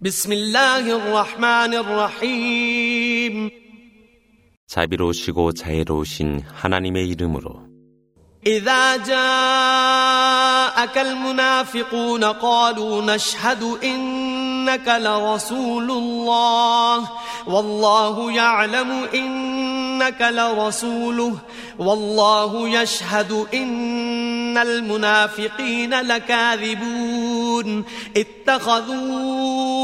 بسم الله الرحمن الرحيم 자비로우시고 자애로우신 하나님의 이름으로 إذا جاءك المنافقون قالوا نشهد إنك لرسول الله والله يعلم إنك لرسوله والله يشهد إن المنافقين لكاذبون اتخذوا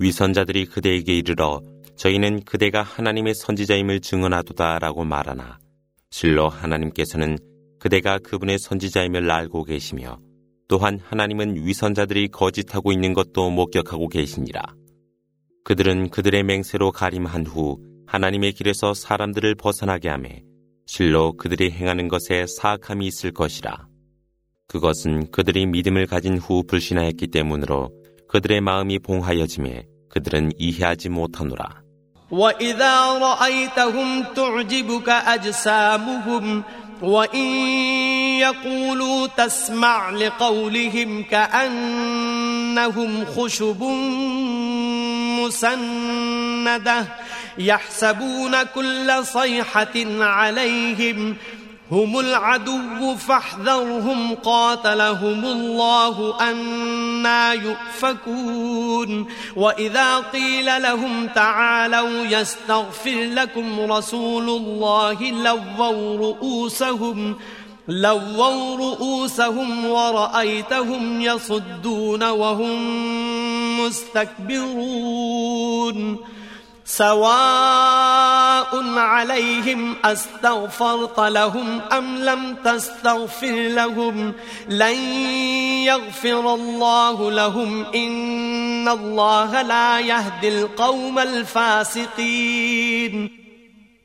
위선자들이 그대에게 이르러 저희는 그대가 하나님의 선지자임을 증언하도다라고 말하나 실로 하나님께서는 그대가 그분의 선지자임을 알고 계시며 또한 하나님은 위선자들이 거짓하고 있는 것도 목격하고 계시니라. 그들은 그들의 맹세로 가림한 후 하나님의 길에서 사람들을 벗어나게 하매 실로 그들이 행하는 것에 사악함이 있을 것이라. 그것은 그들이 믿음을 가진 후 불신하였기 때문으로 그들의 마음이 봉하여짐에 그들은 이해하지 못하노라. وإذا رأيتهم تعجبك أجسامهم وإن يقولوا تسمع لقولهم كأنهم خشب مسندة يحسبون كل صيحة عليهم هم العدو فاحذرهم قاتلهم الله أنا يؤفكون. وإذا قيل لهم تعالوا يستغفر لكم رسول الله لووا رؤوسهم لووا رؤوسهم ورأيتهم يصدون وهم مستكبرون. سواء عليهم أستغفرت لهم أم لم تستغفر لهم لن يغفر الله لهم إن الله لا يهدي القوم الفاسقين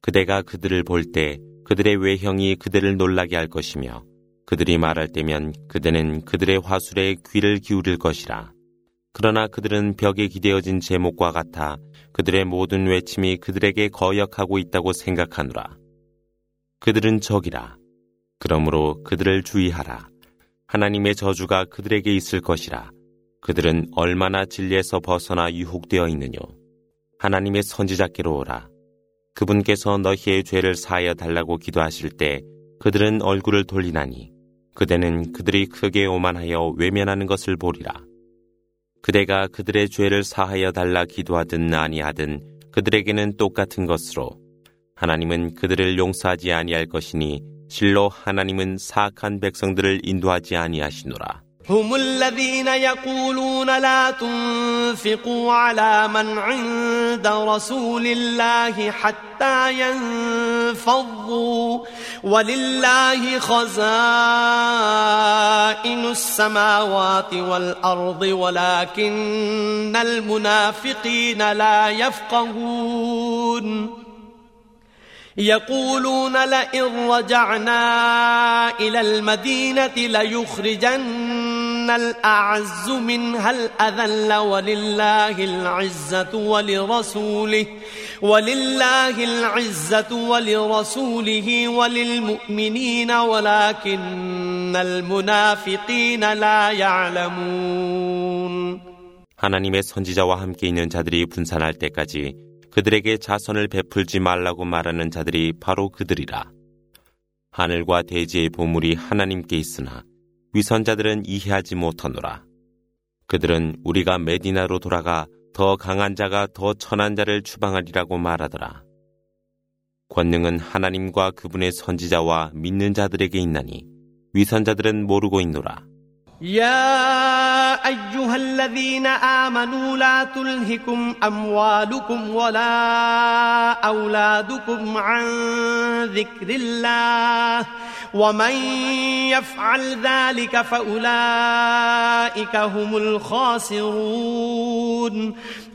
그대가 그들을 볼 때 그들의 외형이 그들을 놀라게 할 것이며 그들이 말할 때면 그대는 그들의 화술에 귀를 기울일 것이라. 그러나 그들은 벽에 기대어진 제목과 같아 그들의 모든 외침이 그들에게 거역하고 있다고 생각하노라. 그들은 적이라. 그러므로 그들을 주의하라. 하나님의 저주가 그들에게 있을 것이라. 그들은 얼마나 진리에서 벗어나 유혹되어 있느뇨. 하나님의 선지자께로 오라. 그분께서 너희의 죄를 사하여 달라고 기도하실 때 그들은 얼굴을 돌리나니 그대는 그들이 크게 오만하여 외면하는 것을 보리라. 그대가 그들의 죄를 사하여 달라 기도하든 아니하든 그들에게는 똑같은 것으로 하나님은 그들을 용서하지 아니할 것이니 실로 하나님은 사악한 백성들을 인도하지 아니하시노라. هم الذين يقولون لا تنفقوا على من عند رسول الله حتى ينفضوا. ولله خزائن السماوات والأرض ولكن المنافقين لا يفقهون. يقولون لئن رجعنا إلى المدينة ليخرجن الأعز منها الأذل ولله العزة ولرسوله ولله العزة ولرسوله وللمؤمنين ولكن المنافقين لا يعلمون 하나님의 선지자와 함께 있는 자들이 분산할 때까지 그들에게 자선을 베풀지 말라고 말하는 자들이 바로 그들이라. 하늘과 대지의 보물이 하나님께 있으나 위선자들은 이해하지 못하노라. 그들은 우리가 메디나로 돌아가 더 강한 자가 더 천한 자를 추방하리라고 말하더라. 권능은 하나님과 그분의 선지자와 믿는 자들에게 있나니 위선자들은 모르고 있노라. يا أيها الذين آمنوا لا تلهكم أموالكم ولا أولادكم عن ذكر الله ومن يفعل ذلك فأولئك هم الخاسرون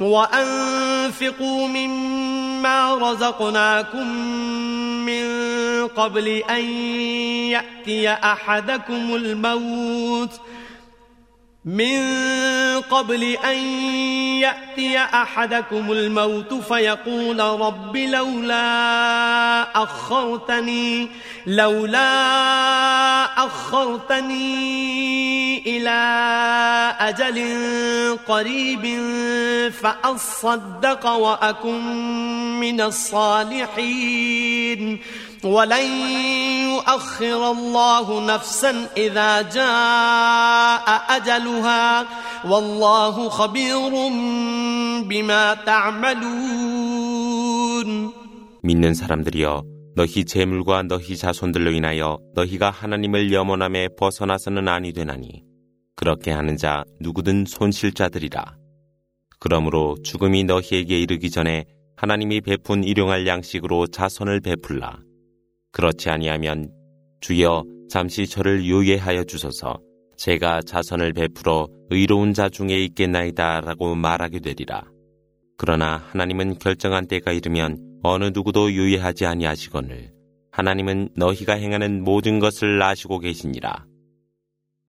وأنفقوا مما رزقناكم من قبل أن يأتي أحدكم الموت. من قبل أن يأتي أحدكم الموت فيقول رب لولا أخرتني لولا أخرتني إلى أجل قريب فأصدق وأكن من الصالحين ولن يؤخر الله نفسا إذا جاء أجلها والله خبير بما تعملون 믿는 사람들이여 너희 재물과 너희 자손들로 인하여 너희가 하나님을 염원함에 벗어나서는 아니 되나니 그렇게 하는 자 누구든 손실자들이라 그러므로 죽음이 너희에게 이르기 전에 하나님이 베푼 일용할 양식으로 자손을 베풀라 그렇지 아니하면 주여 잠시 저를 유예하여 주소서 제가 자선을 베풀어 의로운 자 중에 있겠나이다 라고 말하게 되리라. 그러나 하나님은 결정한 때가 이르면 어느 누구도 유예하지 아니하시거늘 하나님은 너희가 행하는 모든 것을 아시고 계시니라.